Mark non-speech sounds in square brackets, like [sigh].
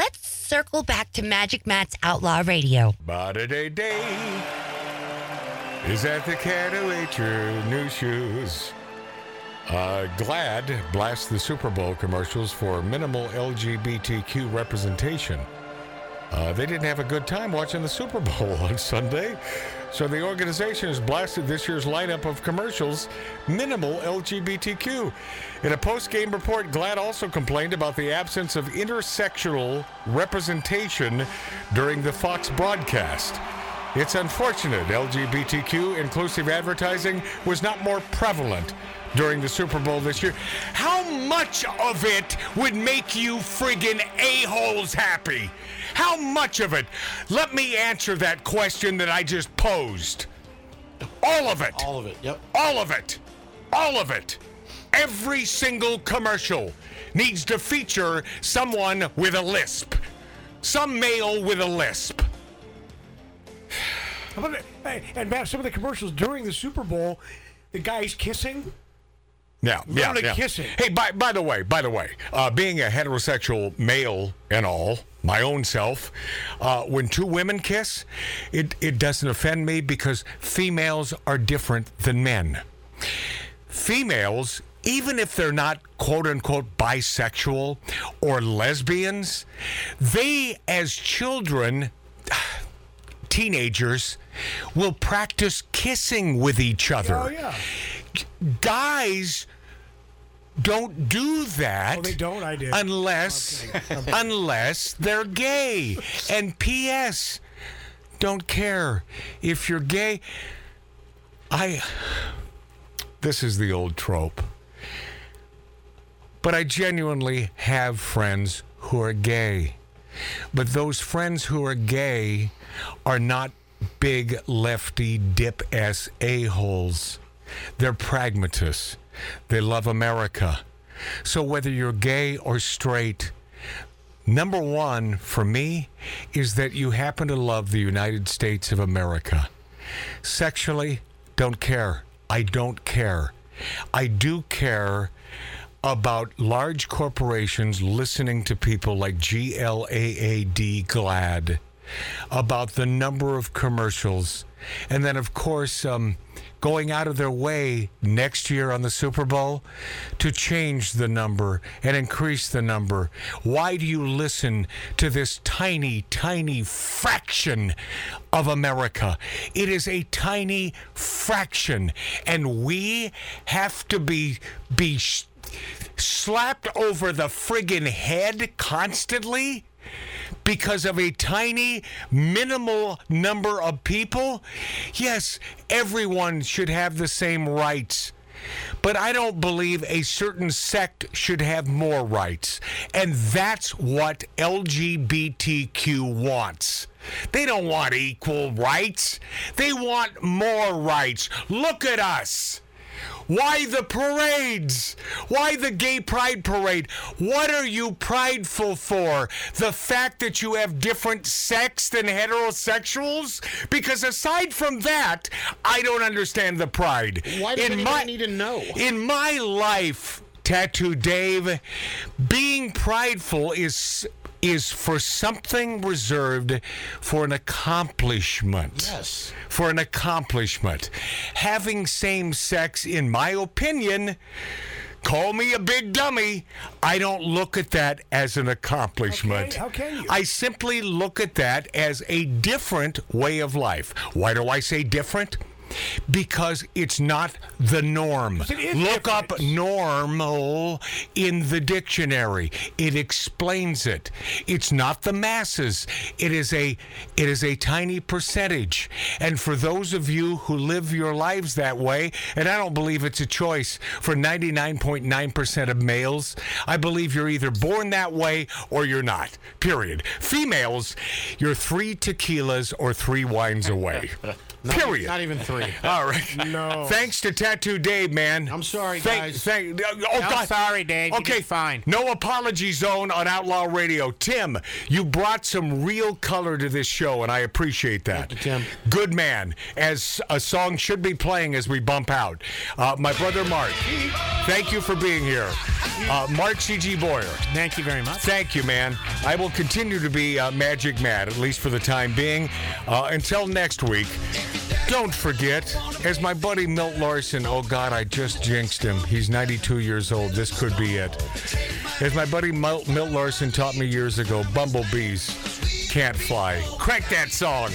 let's circle back to Magic Matt's Outlaw Radio. Bada day day. Is that the cat who ate your new shoes? Uh, GLAAD blasts the Super Bowl commercials for minimal LGBTQ representation. Uh, they didn't have a good time watching the Super Bowl [laughs] on Sunday, so the organization has blasted this year's lineup of commercials minimal LGBTQ. In a post game report, GLAAD also complained about the absence of intersectional representation during the Fox broadcast. It's unfortunate LGBTQ inclusive advertising was not more prevalent during the Super Bowl this year. How much of it would make you friggin' a-holes happy? How much of it? Let me answer that question that I just posed. All of it. All of it. Yep. All of it. All of it. Every single commercial needs to feature someone with a lisp. Some male with a lisp. And Matt, some of the commercials during the Super Bowl, the guys kissing. Yeah, yeah, yeah. kissing. Hey, by by the way, by the way, uh, being a heterosexual male and all, my own self, uh, when two women kiss, it it doesn't offend me because females are different than men. Females, even if they're not quote unquote bisexual or lesbians, they as children teenagers will practice kissing with each other. Oh yeah. Guys don't do that. Oh, they don't? I did. Unless [laughs] unless they're gay. And PS don't care if you're gay. I this is the old trope. But I genuinely have friends who are gay. But those friends who are gay are not big lefty dip ass a-holes. They're pragmatists. They love America. So whether you're gay or straight, number one for me is that you happen to love the United States of America. Sexually, don't care. I don't care. I do care about large corporations listening to people like GLAAD GLAD about the number of commercials. And then, of course, um, going out of their way next year on the Super Bowl to change the number and increase the number. Why do you listen to this tiny, tiny fraction of America? It is a tiny fraction, and we have to be be slapped over the friggin' head constantly because of a tiny, minimal number of people? Yes, everyone should have the same rights. But I don't believe a certain sect should have more rights. And that's what LGBTQ wants. They don't want equal rights, they want more rights. Look at us. Why the parades? Why the gay pride parade? What are you prideful for? The fact that you have different sex than heterosexuals? Because aside from that, I don't understand the pride. Why does anybody need to know? In my life, Tattoo Dave, being prideful is is for something reserved for an accomplishment. Yes. For an accomplishment. Having same sex, in my opinion, call me a big dummy. I don't look at that as an accomplishment. Okay, how can you? I simply look at that as a different way of life. Why do I say different? Because it's not the norm. Look up normal in the dictionary. It explains it. It's not the masses. It is a it is a tiny percentage. And for those of you who live your lives that way, and I don't believe it's a choice for 99.9% of males, I believe you're either born that way or you're not. Period. Females, you're 3 tequilas or 3 wines away. [laughs] Not, Period. Not even three. [laughs] All right. No. Thanks to Tattoo Dave, man. I'm sorry, Thank- guys. Thank, oh, I'm God. sorry, Dave. Okay, fine. No apology zone on Outlaw Radio. Tim, you brought some real color to this show, and I appreciate that. Thank you, Tim. Good man, as a song should be playing as we bump out. Uh, my brother Mark, thank you for being here. Uh, Mark C.G. Boyer. Thank you very much. Thank you, man. I will continue to be uh, Magic Matt, at least for the time being. Uh, until next week, don't forget, as my buddy Milt Larsen, oh God, I just jinxed him. He's 92 years old. This could be it. As my buddy Milt, Larsen taught me years ago, bumblebees can't fly. Crank that song.